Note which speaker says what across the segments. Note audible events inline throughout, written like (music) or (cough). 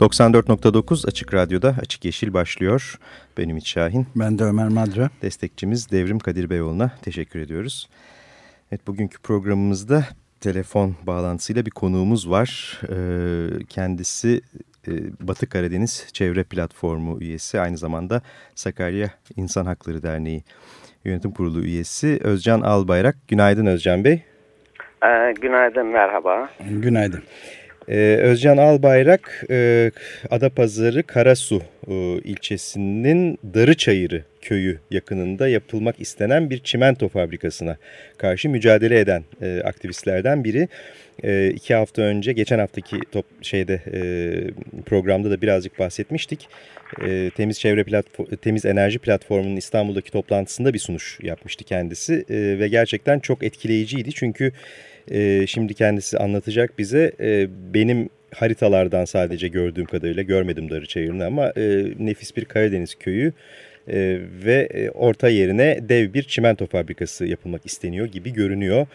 Speaker 1: ...94.9 Açık Radyo'da Açık Yeşil başlıyor. Ben Ümit Şahin.
Speaker 2: Ben de Ömer Madra.
Speaker 1: Destekçimiz Devrim Kadir Beyoğlu'na teşekkür ediyoruz. Evet bugünkü programımızda telefon bağlantısıyla bir konuğumuz var. Ee, kendisi e, Batı Karadeniz Çevre Platformu üyesi. Aynı zamanda Sakarya İnsan Hakları Derneği Yönetim Kurulu üyesi Özcan Albayrak. Günaydın Özcan Bey.
Speaker 3: Ee, günaydın, merhaba.
Speaker 2: Günaydın.
Speaker 1: Ee, Özcan Albayrak, e, Adapazarı Karasu e, ilçesinin Darıçayırı köyü yakınında yapılmak istenen bir çimento fabrikasına karşı mücadele eden e, aktivistlerden biri. E, iki hafta önce, geçen haftaki top, şeyde e, programda da birazcık bahsetmiştik. E, Temiz Çevre Platform, Temiz Enerji Platformu'nun İstanbul'daki toplantısında bir sunuş yapmıştı kendisi e, ve gerçekten çok etkileyiciydi çünkü e, şimdi kendisi anlatacak bize. E, benim haritalardan sadece gördüğüm kadarıyla görmedim Darıçayırı'nı ama e, nefis bir Karadeniz köyü e, ve e, orta yerine dev bir çimento fabrikası yapılmak isteniyor gibi görünüyor.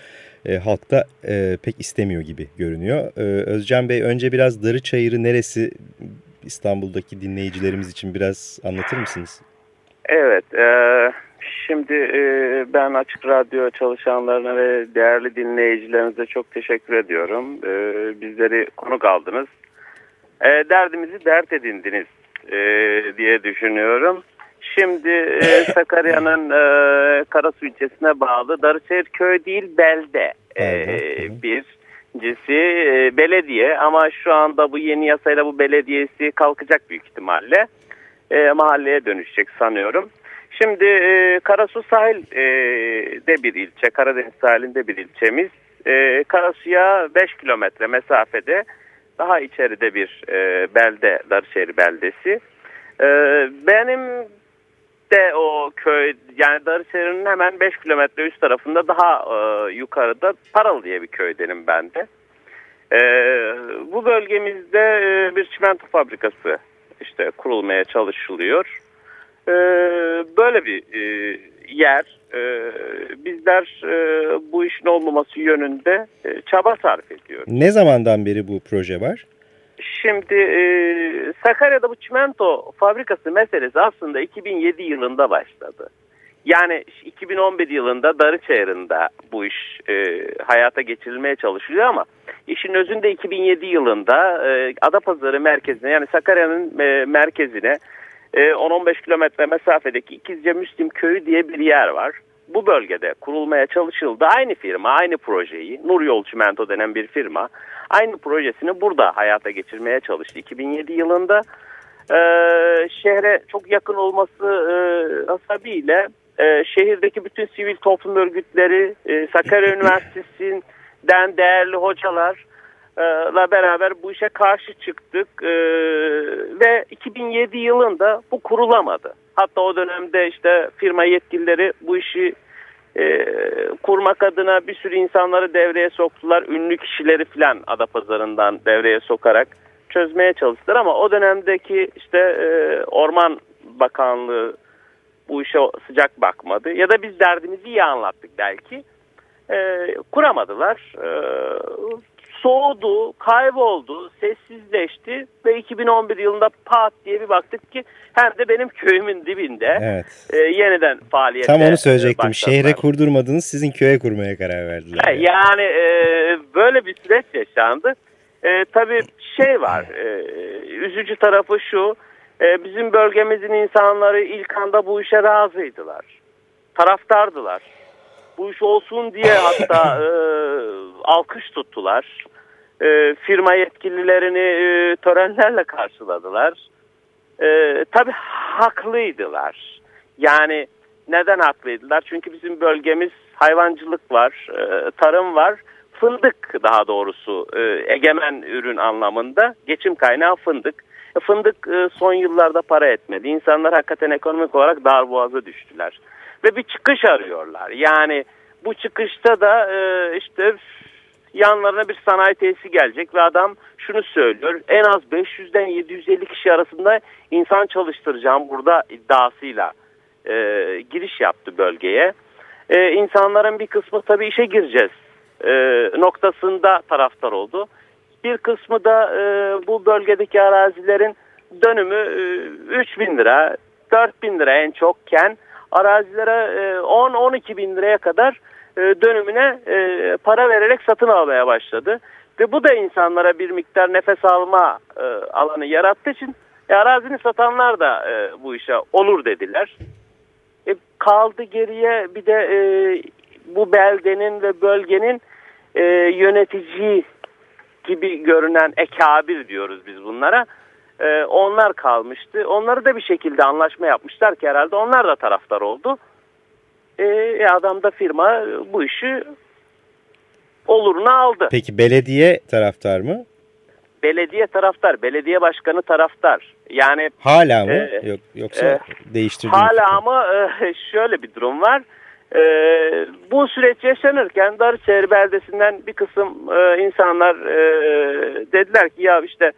Speaker 1: E, halk da e, pek istemiyor gibi görünüyor. E, Özcan Bey önce biraz Darıçayırı neresi İstanbul'daki dinleyicilerimiz için biraz anlatır mısınız?
Speaker 3: Evet, e, Şimdi e, ben Açık Radyo çalışanlarına ve değerli dinleyicilerinize çok teşekkür ediyorum. E, bizleri konuk aldınız. E, derdimizi dert edindiniz e, diye düşünüyorum. Şimdi e, (laughs) Sakarya'nın e, Karasu ilçesine bağlı Darıçayır köy değil belde e, bir cisi e, belediye ama şu anda bu yeni yasayla bu belediyesi kalkacak büyük ihtimalle e, mahalleye dönüşecek sanıyorum. Şimdi e, Karasu sahilde e, bir ilçe, Karadeniz sahilinde bir ilçemiz. E, Karasu'ya 5 kilometre mesafede daha içeride bir e, belde, Darışehir beldesi. E, benim de o köy yani Darışehir'in hemen 5 kilometre üst tarafında daha e, yukarıda Paralı diye bir köydenim ben de. E, bu bölgemizde e, bir çimento fabrikası işte kurulmaya çalışılıyor. Ee, böyle bir e, yer. Ee, bizler e, bu işin olmaması yönünde e, çaba sarf ediyoruz.
Speaker 1: Ne zamandan beri bu proje var?
Speaker 3: Şimdi Sakarya'da bu çimento fabrikası meselesi aslında 2007 yılında başladı. Yani 2011 yılında Darıçayırı'nda bu iş e, hayata geçirilmeye çalışılıyor ama işin özünde 2007 yılında e, Adapazarı merkezine yani Sakarya'nın e, merkezine 10-15 ee, kilometre mesafedeki İkizce Müslim Köyü diye bir yer var. Bu bölgede kurulmaya çalışıldı. Aynı firma, aynı projeyi, Nur Yol Çimento denen bir firma, aynı projesini burada hayata geçirmeye çalıştı. 2007 yılında e, şehre çok yakın olması e, hasabiyle e, şehirdeki bütün sivil toplum örgütleri, e, Sakarya (laughs) Üniversitesi'nden değerli hocalar, la beraber bu işe karşı çıktık ve 2007 yılında bu kurulamadı. Hatta o dönemde işte firma yetkilileri bu işi kurmak adına bir sürü insanları devreye soktular. Ünlü kişileri filan Adapazarı'ndan devreye sokarak çözmeye çalıştılar ama o dönemdeki işte Orman Bakanlığı bu işe sıcak bakmadı. Ya da biz derdimizi iyi anlattık belki. E, kuramadılar. E, soğudu, kayboldu, sessizleşti ve 2011 yılında pat diye bir baktık ki hem de benim köyümün dibinde evet. e, yeniden faaliyete
Speaker 1: Tam onu söyleyecektim. Başladılar. Şehre kurdurmadınız, sizin köye kurmaya karar verdiler. (laughs)
Speaker 3: Yani e, böyle bir süreç yaşandı. E, tabii şey var, e, üzücü tarafı şu, e, bizim bölgemizin insanları ilk anda bu işe razıydılar. Taraftardılar bu iş olsun diye hatta (laughs) e, alkış tuttular e, firma yetkililerini e, törenlerle karşıladılar. E, tabii haklıydılar. Yani neden haklıydılar? Çünkü bizim bölgemiz hayvancılık var, e, tarım var. fındık daha doğrusu e, egemen ürün anlamında geçim kaynağı fındık. E, fındık e, son yıllarda para etmedi. İnsanlar hakikaten ekonomik olarak darboğaza düştüler. Ve bir çıkış arıyorlar. Yani bu çıkışta da e, işte yanlarına bir sanayi tesisi gelecek ve adam şunu söylüyor. En az 500'den 750 kişi arasında insan çalıştıracağım burada iddiasıyla e, giriş yaptı bölgeye. E, insanların bir kısmı tabii işe gireceğiz e, noktasında taraftar oldu. Bir kısmı da e, bu bölgedeki arazilerin dönümü e, 3 bin lira, 4 bin lira en çokken arazilere e, 10-12 bin liraya kadar e, dönümüne e, para vererek satın almaya başladı. Ve bu da insanlara bir miktar nefes alma e, alanı yarattığı için e, arazini satanlar da e, bu işe olur dediler. E, kaldı geriye bir de e, bu beldenin ve bölgenin e, yönetici gibi görünen ekabir diyoruz biz bunlara. E, onlar kalmıştı. Onları da bir şekilde anlaşma yapmışlar ki herhalde onlar da taraftar oldu. E, adam da firma bu işi oluruna aldı.
Speaker 1: Peki belediye taraftar mı?
Speaker 3: Belediye taraftar, belediye başkanı taraftar. Yani
Speaker 1: hala mı? E, Yok, yoksa e, değiştirdi
Speaker 3: Hala ama e, (laughs) şöyle bir durum var. E, bu süreç yaşanırken Darıçayır beldesinden bir kısım e, insanlar e, dediler ki ya işte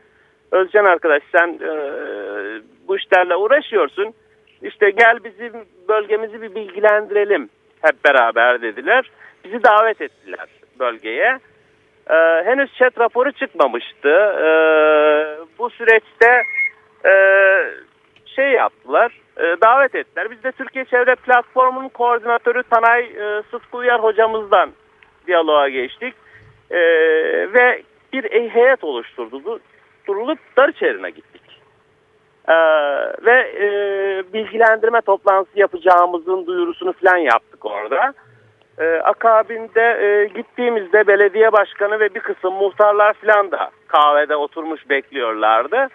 Speaker 3: Özcan arkadaş sen e, bu işlerle uğraşıyorsun. İşte gel bizim bölgemizi bir bilgilendirelim hep beraber dediler. Bizi davet ettiler bölgeye. Ee, henüz chat raporu çıkmamıştı. Ee, bu süreçte e, şey yaptılar, e, davet ettiler. Biz de Türkiye Çevre Platformu'nun koordinatörü Tanay e, Sıtkı Uyar hocamızdan diyaloğa geçtik. E, ve bir heyet oluşturdu. Durulup Darıçeri'ne gittik. Ee, ve e, bilgilendirme toplantısı yapacağımızın duyurusunu falan yaptık orada. Ee, akabinde e, gittiğimizde belediye başkanı ve bir kısım muhtarlar falan da kahvede oturmuş bekliyorlardı.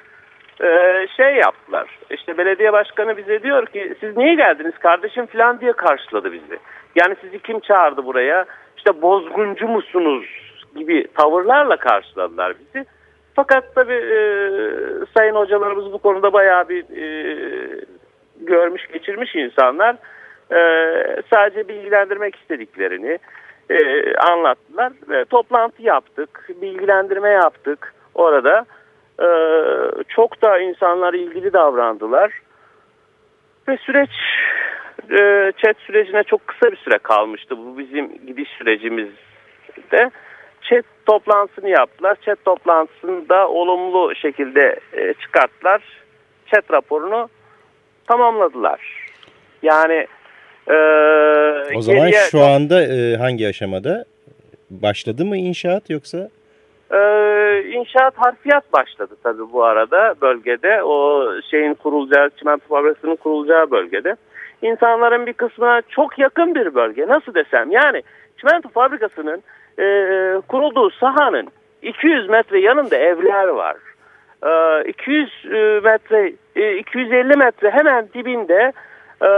Speaker 3: Ee, şey yaptılar işte belediye başkanı bize diyor ki siz niye geldiniz kardeşim falan diye karşıladı bizi. Yani sizi kim çağırdı buraya işte bozguncu musunuz gibi tavırlarla karşıladılar bizi. Fakat tabii e, sayın hocalarımız bu konuda bayağı bir e, görmüş geçirmiş insanlar. E, sadece bilgilendirmek istediklerini e, anlattılar. ve toplantı yaptık, bilgilendirme yaptık orada. E, çok da insanlar ilgili davrandılar. Ve süreç e, chat sürecine çok kısa bir süre kalmıştı. Bu bizim gidiş sürecimizde toplantısını yaptılar. Chat toplantısında olumlu şekilde e, çıkarttılar. Chat raporunu tamamladılar. Yani e,
Speaker 1: o zaman geriye... şu anda e, hangi aşamada? Başladı mı inşaat yoksa?
Speaker 3: Ee, inşaat harfiyat başladı tabii bu arada bölgede. O şeyin kurulacağı, çimento fabrikasının kurulacağı bölgede. İnsanların bir kısmına çok yakın bir bölge. Nasıl desem yani çimento fabrikasının e, kurulduğu sahanın 200 metre yanında evler var. E, 200 e, metre, e, 250 metre hemen dibinde e,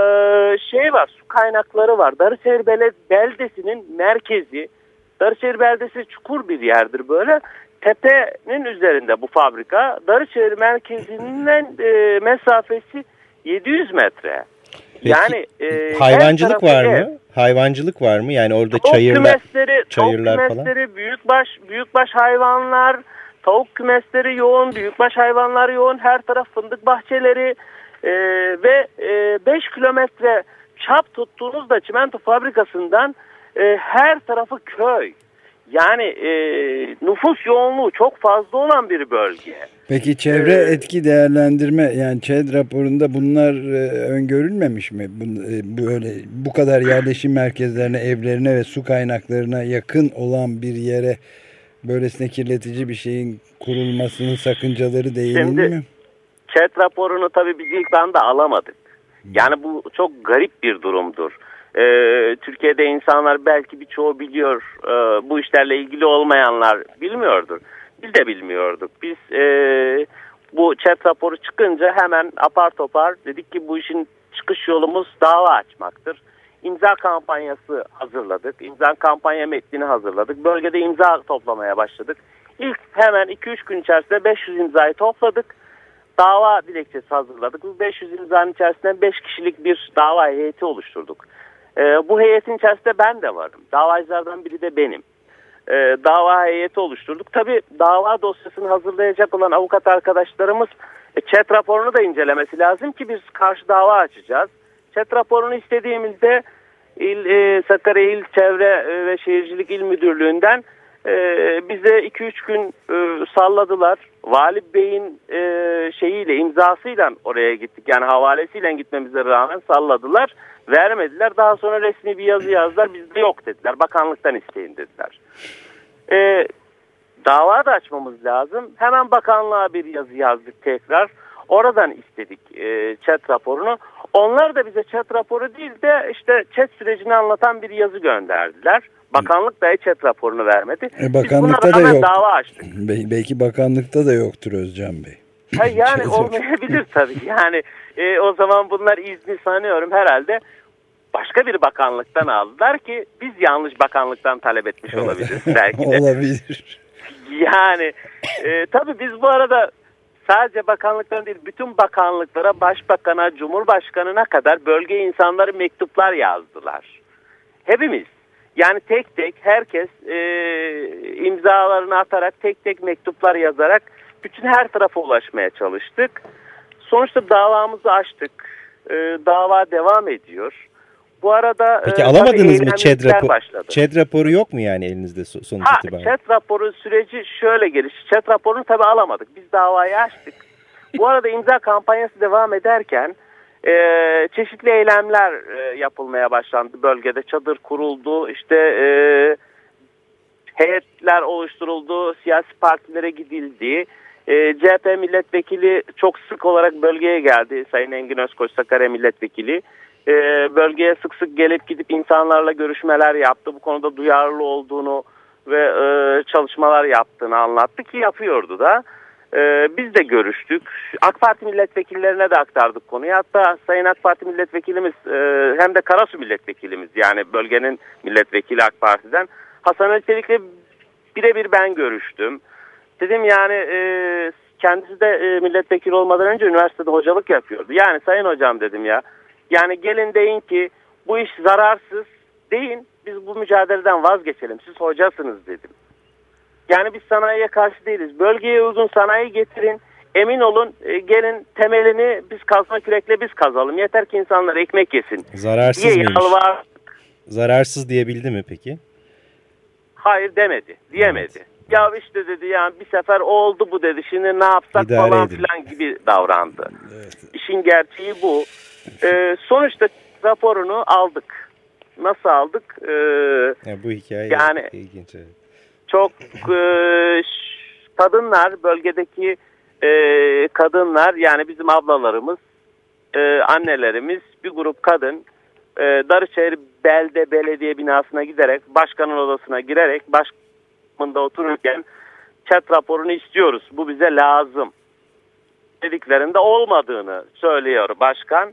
Speaker 3: şey var, su kaynakları var. Darıçayır Beldesi'nin merkezi. Darıçayır Beldesi çukur bir yerdir böyle. Tepenin üzerinde bu fabrika. Darıçayır merkezinden e, mesafesi 700 metre.
Speaker 1: Peki, yani e, hayvancılık var mı? Hayvancılık var mı? Yani orada
Speaker 3: tavuk
Speaker 1: çayırlar,
Speaker 3: kümesleri, çayırlar tavuk kümesleri, falan. büyükbaş büyükbaş hayvanlar, tavuk kümesleri yoğun, büyükbaş hayvanlar yoğun. Her taraf fındık bahçeleri e, ve 5 e, kilometre çap tuttuğunuzda çimento fabrikasından e, her tarafı köy. Yani e, nüfus yoğunluğu çok fazla olan bir bölge.
Speaker 2: Peki çevre ee, etki değerlendirme yani ÇED raporunda bunlar e, öngörülmemiş mi? Bu, e, böyle bu kadar yerleşim merkezlerine, evlerine ve su kaynaklarına yakın olan bir yere böylesine kirletici bir şeyin kurulmasının sakıncaları değinildi mi?
Speaker 3: ÇED raporunu tabii biz ilk anda alamadık. Yani bu çok garip bir durumdur. Ee, Türkiye'de insanlar belki birçoğu biliyor, e, bu işlerle ilgili olmayanlar bilmiyordur. Biz de bilmiyorduk. Biz e, bu chat raporu çıkınca hemen apar topar dedik ki bu işin çıkış yolumuz dava açmaktır. imza kampanyası hazırladık. İmza kampanya metnini hazırladık. Bölgede imza toplamaya başladık. İlk hemen 2-3 gün içerisinde 500 imzayı topladık. Dava dilekçesi hazırladık. Bu 500 imzanın içerisinde 5 kişilik bir dava heyeti oluşturduk. Ee, bu heyetin içerisinde ben de varım. Davacılardan biri de benim. Ee, dava heyeti oluşturduk. Tabi dava dosyasını hazırlayacak olan avukat arkadaşlarımız e, chat raporunu da incelemesi lazım ki biz karşı dava açacağız. Chat raporunu istediğimizde İl, e, Sakarya İl Çevre e, ve Şehircilik İl Müdürlüğü'nden e, bize 2-3 gün e, salladılar. Vali Bey'in e, şeyiyle imzasıyla oraya gittik. Yani havalesiyle gitmemize rağmen salladılar. Vermediler. Daha sonra resmi bir yazı yazdılar. Bizde yok dediler. Bakanlıktan isteyin dediler. E, dava da açmamız lazım. Hemen bakanlığa bir yazı yazdık tekrar. Oradan istedik e, chat raporunu. Onlar da bize chat raporu değil de işte chat sürecini anlatan bir yazı gönderdiler. Bakanlık dahi chat raporunu vermedi.
Speaker 2: E, bakanlıkta da yok.
Speaker 3: dava açtık.
Speaker 2: Be belki bakanlıkta da yoktur Özcan Bey.
Speaker 3: Ha, yani olmayabilir tabii. Yani e, o zaman bunlar izni sanıyorum herhalde başka bir bakanlıktan aldılar ki biz yanlış bakanlıktan talep etmiş olabiliriz belki de. (laughs)
Speaker 2: Olabilir.
Speaker 3: Yani e, tabii biz bu arada sadece bakanlıkların değil bütün bakanlıklara, başbakana, cumhurbaşkanına kadar bölge insanları mektuplar yazdılar. Hepimiz. Yani tek tek herkes e, imzalarını atarak tek tek mektuplar yazarak bütün her tarafa ulaşmaya çalıştık. Sonuçta davamızı açtık. E, dava devam ediyor. Bu arada
Speaker 1: Peki
Speaker 3: e,
Speaker 1: alamadınız mı ÇED,
Speaker 3: eylemlikler
Speaker 1: rapo
Speaker 3: başladı.
Speaker 1: ÇED raporu yok mu yani elinizde so- sonuç
Speaker 3: Ha,
Speaker 1: itibariyle?
Speaker 3: chat raporu süreci şöyle geliş. Chat raporunu tabii alamadık. Biz davayı açtık. Bu arada imza kampanyası devam ederken e, çeşitli eylemler e, yapılmaya başlandı. Bölgede çadır kuruldu. İşte e, heyetler oluşturuldu. Siyasi partilere gidildi. E, CHP milletvekili çok sık olarak bölgeye geldi. Sayın Engin Özkoç Sakarya milletvekili. E, bölgeye sık sık gelip gidip insanlarla görüşmeler yaptı. Bu konuda duyarlı olduğunu ve e, çalışmalar yaptığını anlattı ki yapıyordu da. E, biz de görüştük. AK Parti milletvekillerine de aktardık konuyu. Hatta Sayın AK Parti milletvekilimiz e, hem de Karasu milletvekilimiz yani bölgenin milletvekili AK Parti'den Hasan Ali birebir ben görüştüm. Dedim yani e, kendisi de e, milletvekili olmadan önce üniversitede hocalık yapıyordu. Yani sayın hocam dedim ya. Yani gelin deyin ki bu iş zararsız deyin biz bu mücadeleden vazgeçelim. Siz hocasınız dedim. Yani biz sanayiye karşı değiliz. Bölgeye uygun sanayi getirin. Emin olun e, gelin temelini biz kazma kürekle biz kazalım. Yeter ki insanlar ekmek yesin.
Speaker 1: Zararsız
Speaker 3: diye
Speaker 1: mıymış?
Speaker 3: yalvar.
Speaker 1: Zararsız diyebildi mi peki?
Speaker 3: Hayır demedi. Diyemedi. Ya işte dedi yani bir sefer oldu bu dedi. Şimdi ne yapsak
Speaker 1: İdare
Speaker 3: falan
Speaker 1: edin.
Speaker 3: filan gibi davrandı. İşin gerçeği bu. Ee, sonuçta raporunu aldık. Nasıl aldık? Ee,
Speaker 1: Ya bu hikaye
Speaker 3: Yani-
Speaker 1: ilginç.
Speaker 3: çok e, kadınlar bölgedeki e, kadınlar yani bizim ablalarımız e, annelerimiz bir grup kadın e, Darıçayır Belde Belediye binasına giderek başkanın odasına girerek başkanında otururken chat raporunu istiyoruz bu bize lazım dediklerinde olmadığını söylüyor başkan.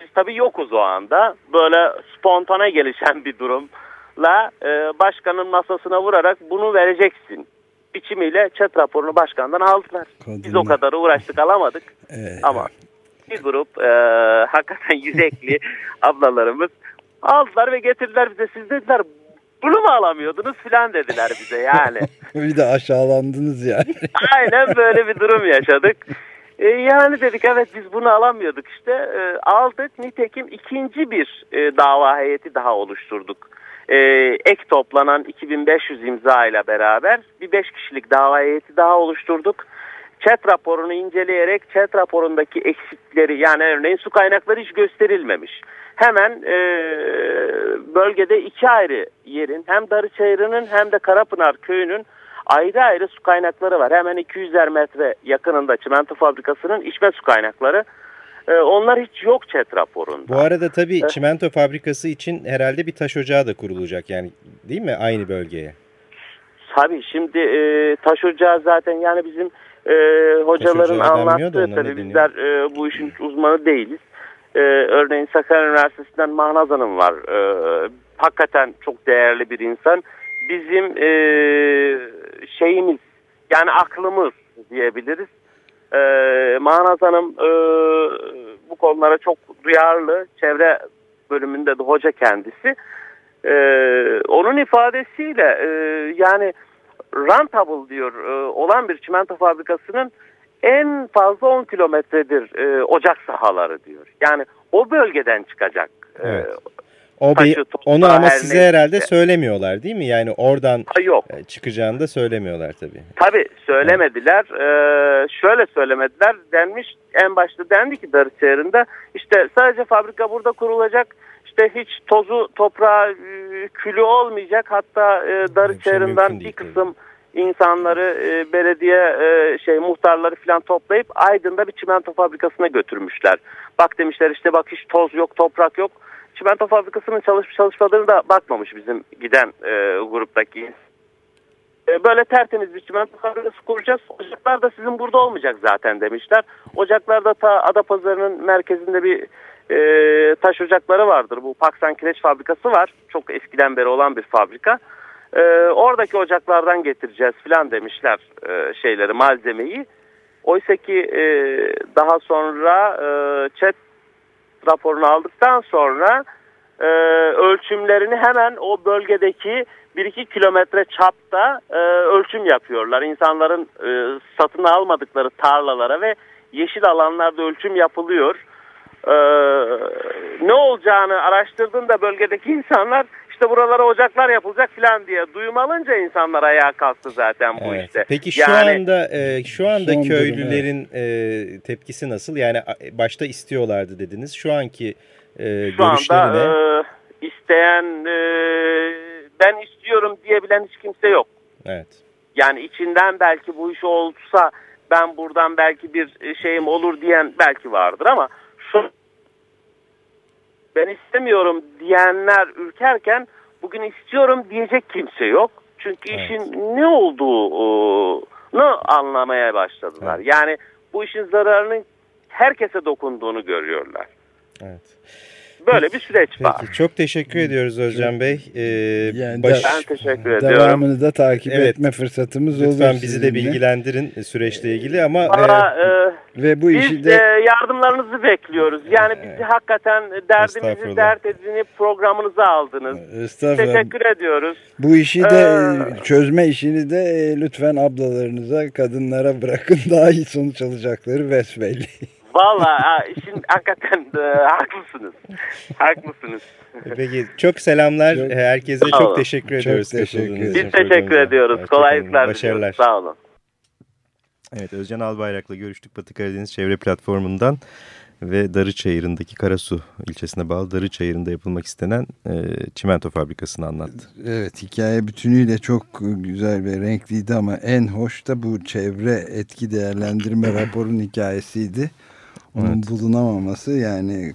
Speaker 3: Biz tabii yokuz o anda. Böyle spontane gelişen bir durumla e, başkanın masasına vurarak bunu vereceksin biçimiyle chat raporunu başkandan aldılar. Biz o
Speaker 2: Kadınlar.
Speaker 3: kadar uğraştık alamadık (laughs)
Speaker 2: Evet.
Speaker 3: ama bir grup e, hakikaten yürekli (laughs) ablalarımız aldılar ve getirdiler bize. Siz dediler bunu mu alamıyordunuz filan dediler bize yani. (laughs)
Speaker 2: Bir de aşağılandınız yani.
Speaker 3: Aynen böyle bir durum yaşadık. E, yani dedik evet biz bunu alamıyorduk işte E, aldık nitekim ikinci bir e, dava heyeti daha oluşturduk. E, ek toplanan 2500 imza ile beraber bir 5 kişilik dava heyeti daha oluşturduk. Chat raporunu inceleyerek chat raporundaki eksikleri yani örneğin su kaynakları hiç gösterilmemiş. Hemen e, bölgede iki ayrı yerin hem Darıçayırı'nın hem de Karapınar köyünün ayrı ayrı su kaynakları var. Hemen 200'er metre yakınında çimento fabrikasının içme su kaynakları. E, onlar hiç yok chat raporunda.
Speaker 1: Bu arada tabii çimento fabrikası için herhalde bir taş ocağı da kurulacak yani değil mi aynı bölgeye?
Speaker 3: Tabii şimdi e, taş ocağı zaten yani bizim e, hocaların anlattığı tabii bizler e, bu işin uzmanı değiliz. E, örneğin Sakarya Üniversitesi'nden Mahnaz Hanım var. E, hakikaten çok değerli bir insan. Bizim e, şeyimiz yani aklımız diyebiliriz. E, Mahnaz Hanım e, bu konulara çok duyarlı. Çevre bölümünde de hoca kendisi. E, onun ifadesiyle e, yani rentable diyor e, olan bir çimento fabrikasının en fazla 10 kilometredir e, ocak sahaları diyor. Yani o bölgeden çıkacak.
Speaker 1: E, evet. O bir, onu ama size herhalde işte. söylemiyorlar değil mi? Yani oradan ha, yok. E, çıkacağını da söylemiyorlar tabii.
Speaker 3: Tabii söylemediler. Ee, şöyle söylemediler. Denmiş en başta dendi ki Darıçayırı'nda işte sadece fabrika burada kurulacak. İşte hiç tozu toprağı e, külü olmayacak. Hatta e, Darıçayırı'ndan şey bir kısım insanları e, belediye e, şey muhtarları falan toplayıp Aydın'da bir çimento fabrikasına götürmüşler. Bak demişler işte bak hiç toz yok toprak yok çimento fabrikasının çalışıp çalışmadığını da bakmamış bizim giden e, gruptaki. E, böyle tertemiz bir çimento fabrikası kuracağız. Ocaklar da sizin burada olmayacak zaten demişler. Ocaklarda ta Adapazarı'nın merkezinde bir e, taş ocakları vardır. Bu Paksan Kireç Fabrikası var. Çok eskiden beri olan bir fabrika. E, oradaki ocaklardan getireceğiz filan demişler e, şeyleri malzemeyi. Oysa ki e, daha sonra e, chat raporunu aldıktan sonra e, ölçümlerini hemen o bölgedeki 1-2 kilometre çapta e, ölçüm yapıyorlar. İnsanların e, satın almadıkları tarlalara ve yeşil alanlarda ölçüm yapılıyor. E, ne olacağını araştırdığında bölgedeki insanlar işte buralara ocaklar yapılacak falan diye duyum alınca insanlar ayağa kalktı zaten bu evet. işte.
Speaker 1: Peki şu yani, anda e, şu anda köylülerin e, tepkisi nasıl? Yani başta istiyorlardı dediniz. Şu anki e, şu anda
Speaker 3: e, isteyen e, ben istiyorum diyebilen hiç kimse yok.
Speaker 1: Evet.
Speaker 3: Yani içinden belki bu iş olsa ben buradan belki bir şeyim olur diyen belki vardır ama ben istemiyorum diyenler ürkerken bugün istiyorum diyecek kimse yok. Çünkü evet. işin ne olduğunu anlamaya başladılar. Evet. Yani bu işin zararının herkese dokunduğunu görüyorlar.
Speaker 1: Evet.
Speaker 3: Böyle bir süreç Peki, var.
Speaker 1: Çok teşekkür ediyoruz Özcan Bey.
Speaker 2: Ee, yani baş... Ben teşekkür ediyorum. Devamını da takip evet, etme fırsatımız
Speaker 1: lütfen
Speaker 2: olur.
Speaker 1: Lütfen bizi de bilgilendirin süreçle ilgili ama...
Speaker 3: Valla, e, e, ve bu biz işi de... e, yardımlarınızı bekliyoruz. Yani bizi e, hakikaten derdimizi dert edinip programınıza aldınız. Teşekkür ediyoruz.
Speaker 2: Bu işi de ee, çözme işini de e, lütfen ablalarınıza, kadınlara bırakın. (laughs) Daha iyi sonuç alacakları besbelli.
Speaker 3: Valla işin hakikaten e, haklısınız. Haklısınız.
Speaker 1: Peki çok selamlar. Çok, Herkese çok teşekkür ediyoruz.
Speaker 2: Çok teşekkür
Speaker 3: Biz teşekkür ediyoruz. Kolaylıklar
Speaker 1: Başarılar.
Speaker 3: Sağ olun.
Speaker 1: Evet Özcan Albayrak'la görüştük Batı Karadeniz Çevre Platformu'ndan ve Darıçayırı'ndaki Karasu ilçesine bağlı Darıçayırı'nda yapılmak istenen e, çimento fabrikasını anlattı.
Speaker 2: Evet hikaye bütünüyle çok güzel ve renkliydi ama en hoş da bu çevre etki değerlendirme raporun hikayesiydi. Onun evet. bulunamaması yani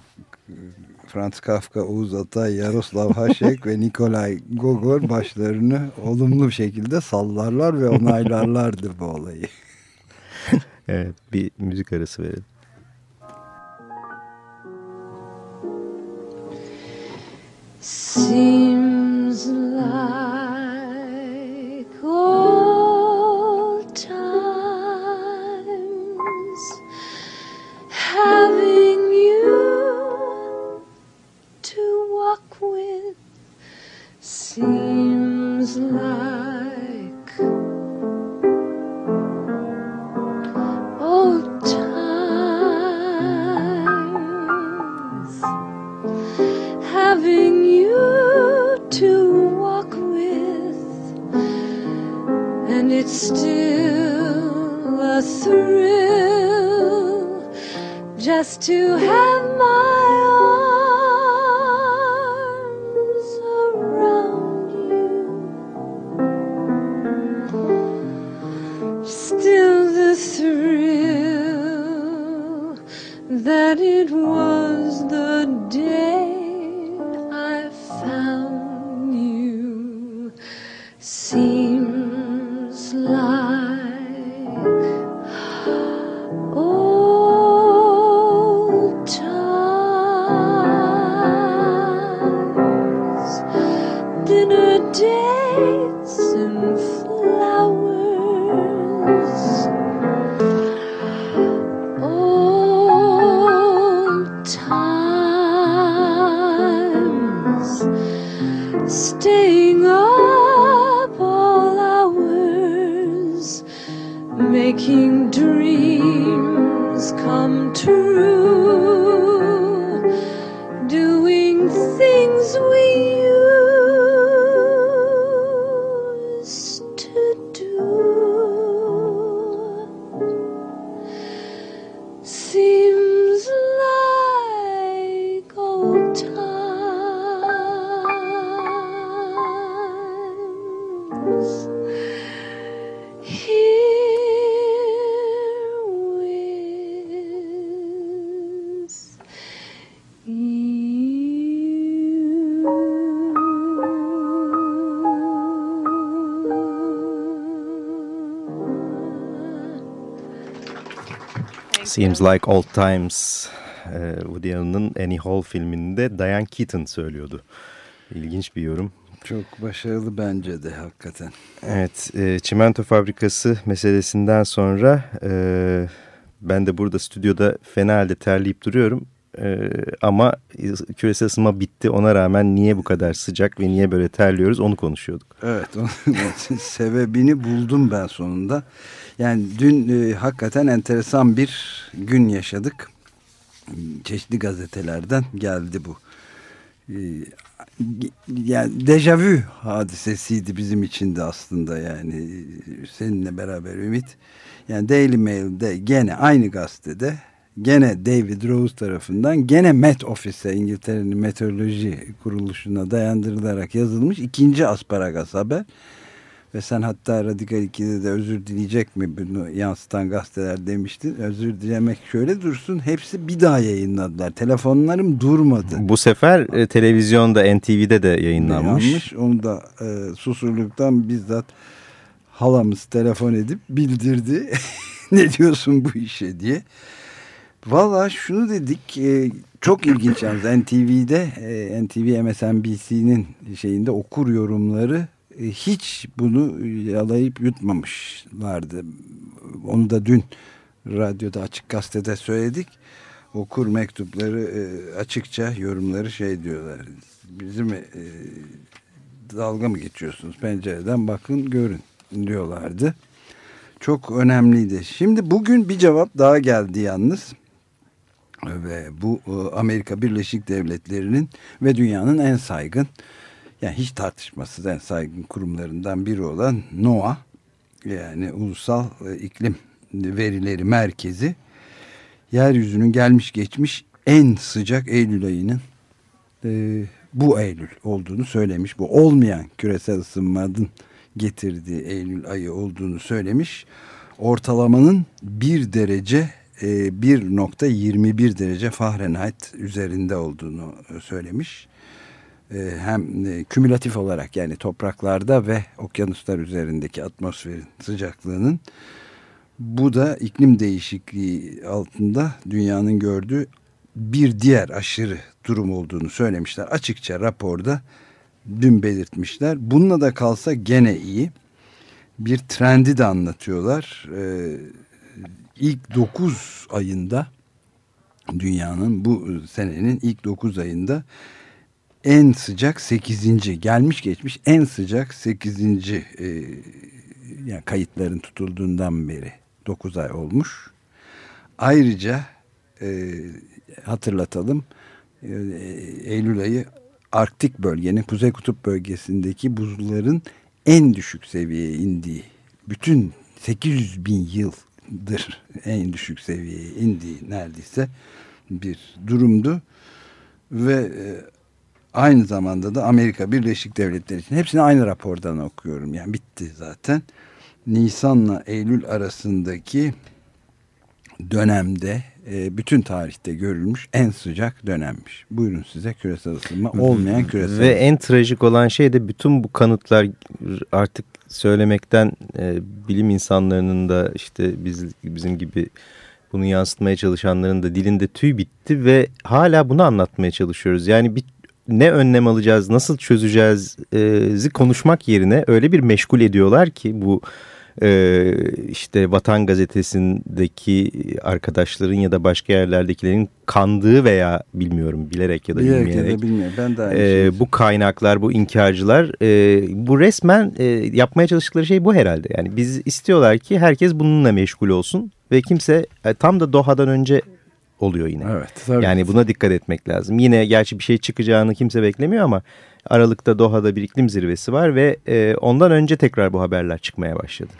Speaker 2: Franz Kafka, Oğuz Atay, Yaroslav Haşek (laughs) ve Nikolay Gogol başlarını olumlu bir şekilde sallarlar ve onaylarlardı bu olayı. (laughs)
Speaker 1: evet bir müzik arası verelim. Seems like old times having you to walk with seems like dinner dates and Seems Like
Speaker 4: Old Times.
Speaker 1: Woody Allen'ın Annie Hall filminde Diane Keaton söylüyordu. İlginç bir yorum.
Speaker 2: Çok başarılı bence de hakikaten.
Speaker 1: Evet, e, çimento fabrikası meselesinden sonra e, ben de burada stüdyoda fena halde terleyip duruyorum. E, ama küresel ısınma bitti ona rağmen niye bu kadar sıcak ve niye böyle terliyoruz onu konuşuyorduk.
Speaker 2: Evet, (laughs) sebebini buldum ben sonunda. Yani dün e, hakikaten enteresan bir gün yaşadık. Çeşitli gazetelerden geldi bu. E, yani dejavü hadisesiydi bizim için de aslında yani seninle beraber Ümit. Yani Daily Mail'de gene aynı gazetede gene David Rose tarafından gene Met Office'e İngiltere'nin meteoroloji kuruluşuna dayandırılarak yazılmış ikinci asparagas haber. Ve sen hatta Radikal 2'de de özür dileyecek mi bunu yansıtan gazeteler demiştin. Özür dilemek şöyle dursun. Hepsi bir daha yayınladılar. Telefonlarım durmadı.
Speaker 1: Bu sefer e, televizyonda NTV'de de yayınlanmış.
Speaker 2: Yanmış. Onu da e, susurluktan bizzat halamız telefon edip bildirdi. (laughs) ne diyorsun bu işe diye. Valla şunu dedik e, çok ilginç yalnız NTV'de e, NTV MSNBC'nin şeyinde okur yorumları e, hiç bunu yalayıp yutmamışlardı. Onu da dün radyoda açık gazetede söyledik. Okur mektupları e, açıkça yorumları şey diyorlar. Bizim e, dalga mı geçiyorsunuz pencereden bakın görün diyorlardı. Çok önemliydi. Şimdi bugün bir cevap daha geldi yalnız. Ve bu Amerika Birleşik Devletleri'nin ve dünyanın en saygın yani hiç tartışmasız en saygın kurumlarından biri olan NOAA yani Ulusal İklim Verileri Merkezi yeryüzünün gelmiş geçmiş en sıcak Eylül ayının e, bu Eylül olduğunu söylemiş. Bu olmayan küresel ısınmanın getirdiği Eylül ayı olduğunu söylemiş. Ortalamanın bir derece 1.21 derece Fahrenheit üzerinde olduğunu söylemiş. Hem kümülatif olarak yani topraklarda ve okyanuslar üzerindeki atmosferin sıcaklığının bu da iklim değişikliği altında dünyanın gördüğü bir diğer aşırı durum olduğunu söylemişler. Açıkça raporda dün belirtmişler. Bununla da kalsa gene iyi. Bir trendi de anlatıyorlar. Ee, ilk 9 ayında dünyanın bu senenin ilk 9 ayında en sıcak 8. gelmiş geçmiş en sıcak 8. E, yani kayıtların tutulduğundan beri 9 ay olmuş. Ayrıca e, hatırlatalım e, Eylül ayı Arktik bölgenin Kuzey Kutup bölgesindeki buzulların en düşük seviyeye indiği bütün 800 bin yıldır en düşük seviyeye indiği neredeyse bir durumdu. Ve e, aynı zamanda da Amerika Birleşik Devletleri için hepsini aynı rapordan okuyorum. Yani bitti zaten. Nisan'la Eylül arasındaki dönemde e, bütün tarihte görülmüş en sıcak dönemmiş. Buyurun size küresel ısınma olmayan küresel
Speaker 1: Ve en trajik olan şey de bütün bu kanıtlar artık söylemekten e, bilim insanlarının da işte biz bizim gibi bunu yansıtmaya çalışanların da dilinde tüy bitti ve hala bunu anlatmaya çalışıyoruz. Yani bir ne önlem alacağız, nasıl çözeceğiz e, konuşmak yerine öyle bir meşgul ediyorlar ki bu e, işte Vatan Gazetesi'ndeki arkadaşların ya da başka yerlerdekilerin kandığı veya bilmiyorum bilerek ya da
Speaker 2: Bilerek ya
Speaker 1: bilmeyerek
Speaker 2: da bilmiyorum. Ben de aynı
Speaker 1: e, bu kaynaklar, bu inkarcılar e, bu resmen e, yapmaya çalıştıkları şey bu herhalde. Yani biz istiyorlar ki herkes bununla meşgul olsun ve kimse e, tam da Doha'dan önce oluyor yine.
Speaker 2: Evet. Tabii.
Speaker 1: Yani buna dikkat etmek lazım. Yine gerçi bir şey çıkacağını kimse beklemiyor ama Aralık'ta Doha'da bir iklim zirvesi var ve e, ondan önce tekrar bu haberler çıkmaya başladı.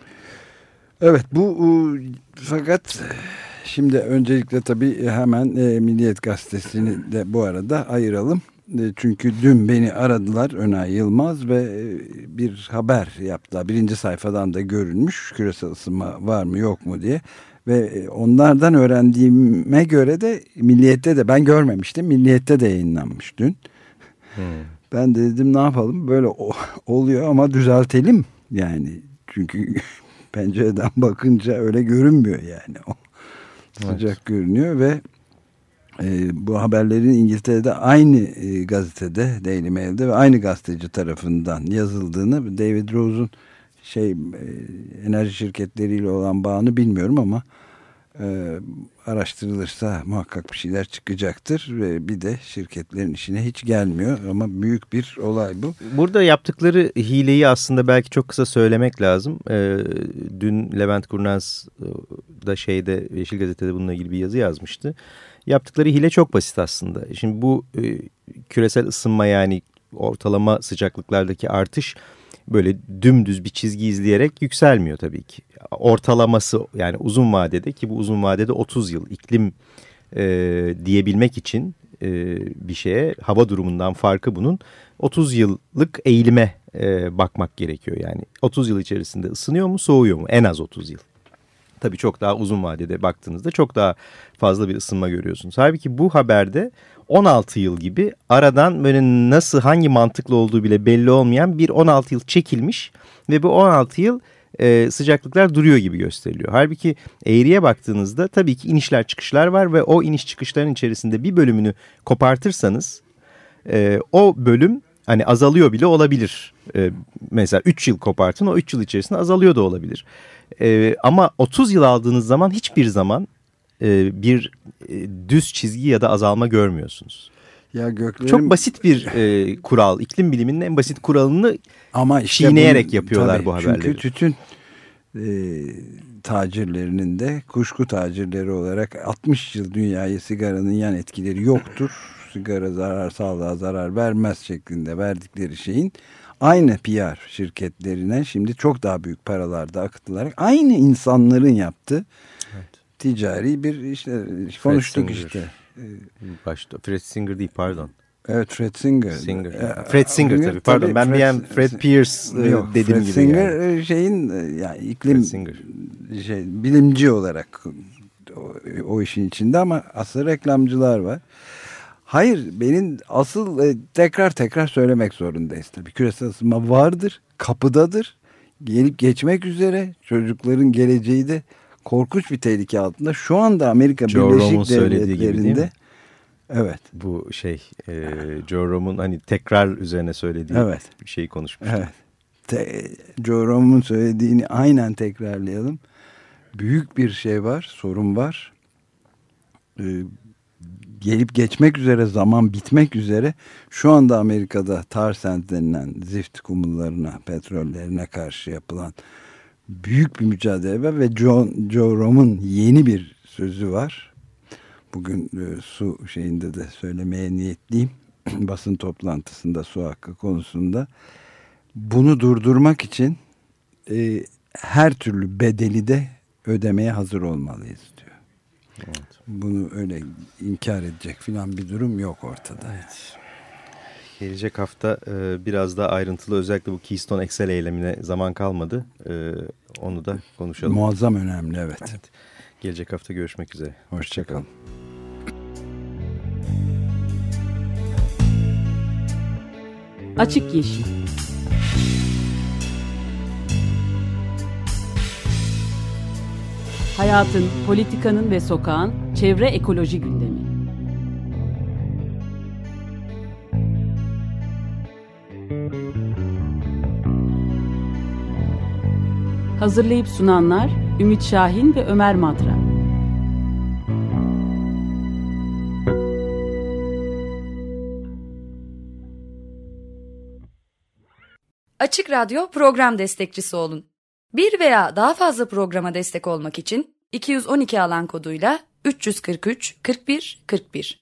Speaker 2: Evet bu e, fakat şimdi öncelikle tabii hemen e, Milliyet Gazetesi'ni de bu arada ayıralım. E, çünkü dün beni aradılar Önay Yılmaz ve e, bir haber yaptılar. Birinci sayfadan da görünmüş küresel ısınma var mı yok mu diye. Ve e, onlardan öğrendiğime göre de Milliyet'te de ben görmemiştim. Milliyet'te de yayınlanmış dün. Ben de dedim ne yapalım böyle (laughs) oluyor ama düzeltelim yani. Çünkü pencereden bakınca öyle görünmüyor yani. O sıcak görünüyor ve e, bu haberlerin İngiltere'de aynı e, gazetede Daily Mail'de ve aynı gazeteci tarafından yazıldığını David Rose'un şey e, enerji şirketleriyle olan bağını bilmiyorum ama e, araştırılırsa muhakkak bir şeyler çıkacaktır ve bir de şirketlerin işine hiç gelmiyor ama büyük bir olay bu.
Speaker 1: Burada yaptıkları hileyi aslında belki çok kısa söylemek lazım. Ee, dün Levent Kurnaz e, da şeyde Yeşil Gazete'de bununla ilgili bir yazı yazmıştı. Yaptıkları hile çok basit aslında. Şimdi bu e, küresel ısınma yani ortalama sıcaklıklardaki artış böyle dümdüz bir çizgi izleyerek yükselmiyor tabii ki. Ortalaması yani uzun vadede ki bu uzun vadede 30 yıl iklim e, diyebilmek için e, bir şeye hava durumundan farkı bunun 30 yıllık eğilime e, bakmak gerekiyor. Yani 30 yıl içerisinde ısınıyor mu soğuyor mu en az 30 yıl. Tabii çok daha uzun vadede baktığınızda çok daha fazla bir ısınma görüyorsunuz. Halbuki bu haberde 16 yıl gibi aradan böyle nasıl hangi mantıklı olduğu bile belli olmayan bir 16 yıl çekilmiş ve bu 16 yıl e, sıcaklıklar duruyor gibi gösteriliyor. Halbuki eğriye baktığınızda tabii ki inişler çıkışlar var ve o iniş çıkışların içerisinde bir bölümünü kopartırsanız e, o bölüm hani azalıyor bile olabilir. E, mesela 3 yıl kopartın o 3 yıl içerisinde azalıyor da olabilir. E, ama 30 yıl aldığınız zaman hiçbir zaman e, bir e, düz çizgi ya da azalma görmüyorsunuz.
Speaker 2: Ya göklerin
Speaker 1: Çok basit bir e, kural. iklim biliminin en basit kuralını
Speaker 2: ama işte
Speaker 1: çiğneyerek
Speaker 2: bunu-
Speaker 1: yapıyorlar
Speaker 2: tabii,
Speaker 1: bu haberleri.
Speaker 2: Çünkü tütün e, tacirlerinin de kuşku tacirleri olarak 60 yıl dünyayı sigaranın yan etkileri yoktur. Sigara zarar sağlığa zarar vermez şeklinde verdikleri şeyin aynı PR şirketlerine şimdi çok daha büyük paralarda akıtılarak aynı insanların yaptığı ticari bir işte konuştuk
Speaker 1: Singer.
Speaker 2: işte.
Speaker 1: başta Fred Singer değil pardon.
Speaker 2: Evet Fred Singer.
Speaker 1: Singer.
Speaker 2: Ee,
Speaker 1: Fred Singer tabii pardon. Ben bir an Fred Pierce e,
Speaker 2: Yok,
Speaker 1: dediğim
Speaker 2: Fred
Speaker 1: gibi.
Speaker 2: Singer
Speaker 1: yani.
Speaker 2: e, şeyin e, yani iklim
Speaker 1: Fred Singer.
Speaker 2: şey bilimci olarak o, o işin içinde ama asıl reklamcılar var. Hayır benim asıl e, tekrar tekrar söylemek zorundayız tabii. Küresel ısınma vardır, kapıdadır. Gelip geçmek üzere çocukların geleceği de korkunç bir tehlike altında. Şu anda Amerika
Speaker 1: Joe
Speaker 2: Birleşik? Devletleri'nde evet
Speaker 1: Bu şey e, Joe Roman hani tekrar üzerine söylediği
Speaker 2: Evet.
Speaker 1: bir şeyi konuşmuş.
Speaker 2: Evet. Te, Joe Roman'ın söylediğini aynen tekrarlayalım. Büyük bir şey var, sorun var. Ee, gelip geçmek üzere, zaman bitmek üzere. Şu anda Amerika'da tar denilen zift kumullarına, petrollerine karşı yapılan büyük bir mücadele var. Ve John, Joe Roman yeni bir sözü var. Bugün e, su şeyinde de söylemeye niyetliyim. (clears throat) Basın toplantısında su hakkı konusunda bunu durdurmak için e, her türlü bedeli de ödemeye hazır olmalıyız diyor. Bunu öyle inkar edecek filan bir durum yok ortada.
Speaker 1: Gelecek hafta e, biraz daha ayrıntılı özellikle bu Keystone XL eylemine zaman kalmadı. E, onu da konuşalım.
Speaker 2: Muazzam önemli evet.
Speaker 1: Gelecek hafta görüşmek üzere.
Speaker 2: Hoşçakalın.
Speaker 5: Açık Yeşil Hayatın, politikanın ve sokağın çevre ekoloji gündemi. Hazırlayıp sunanlar Ümit Şahin ve Ömer Madra.
Speaker 6: Açık Radyo program destekçisi olun. Bir veya daha fazla programa destek olmak için 212 alan koduyla 343 41 41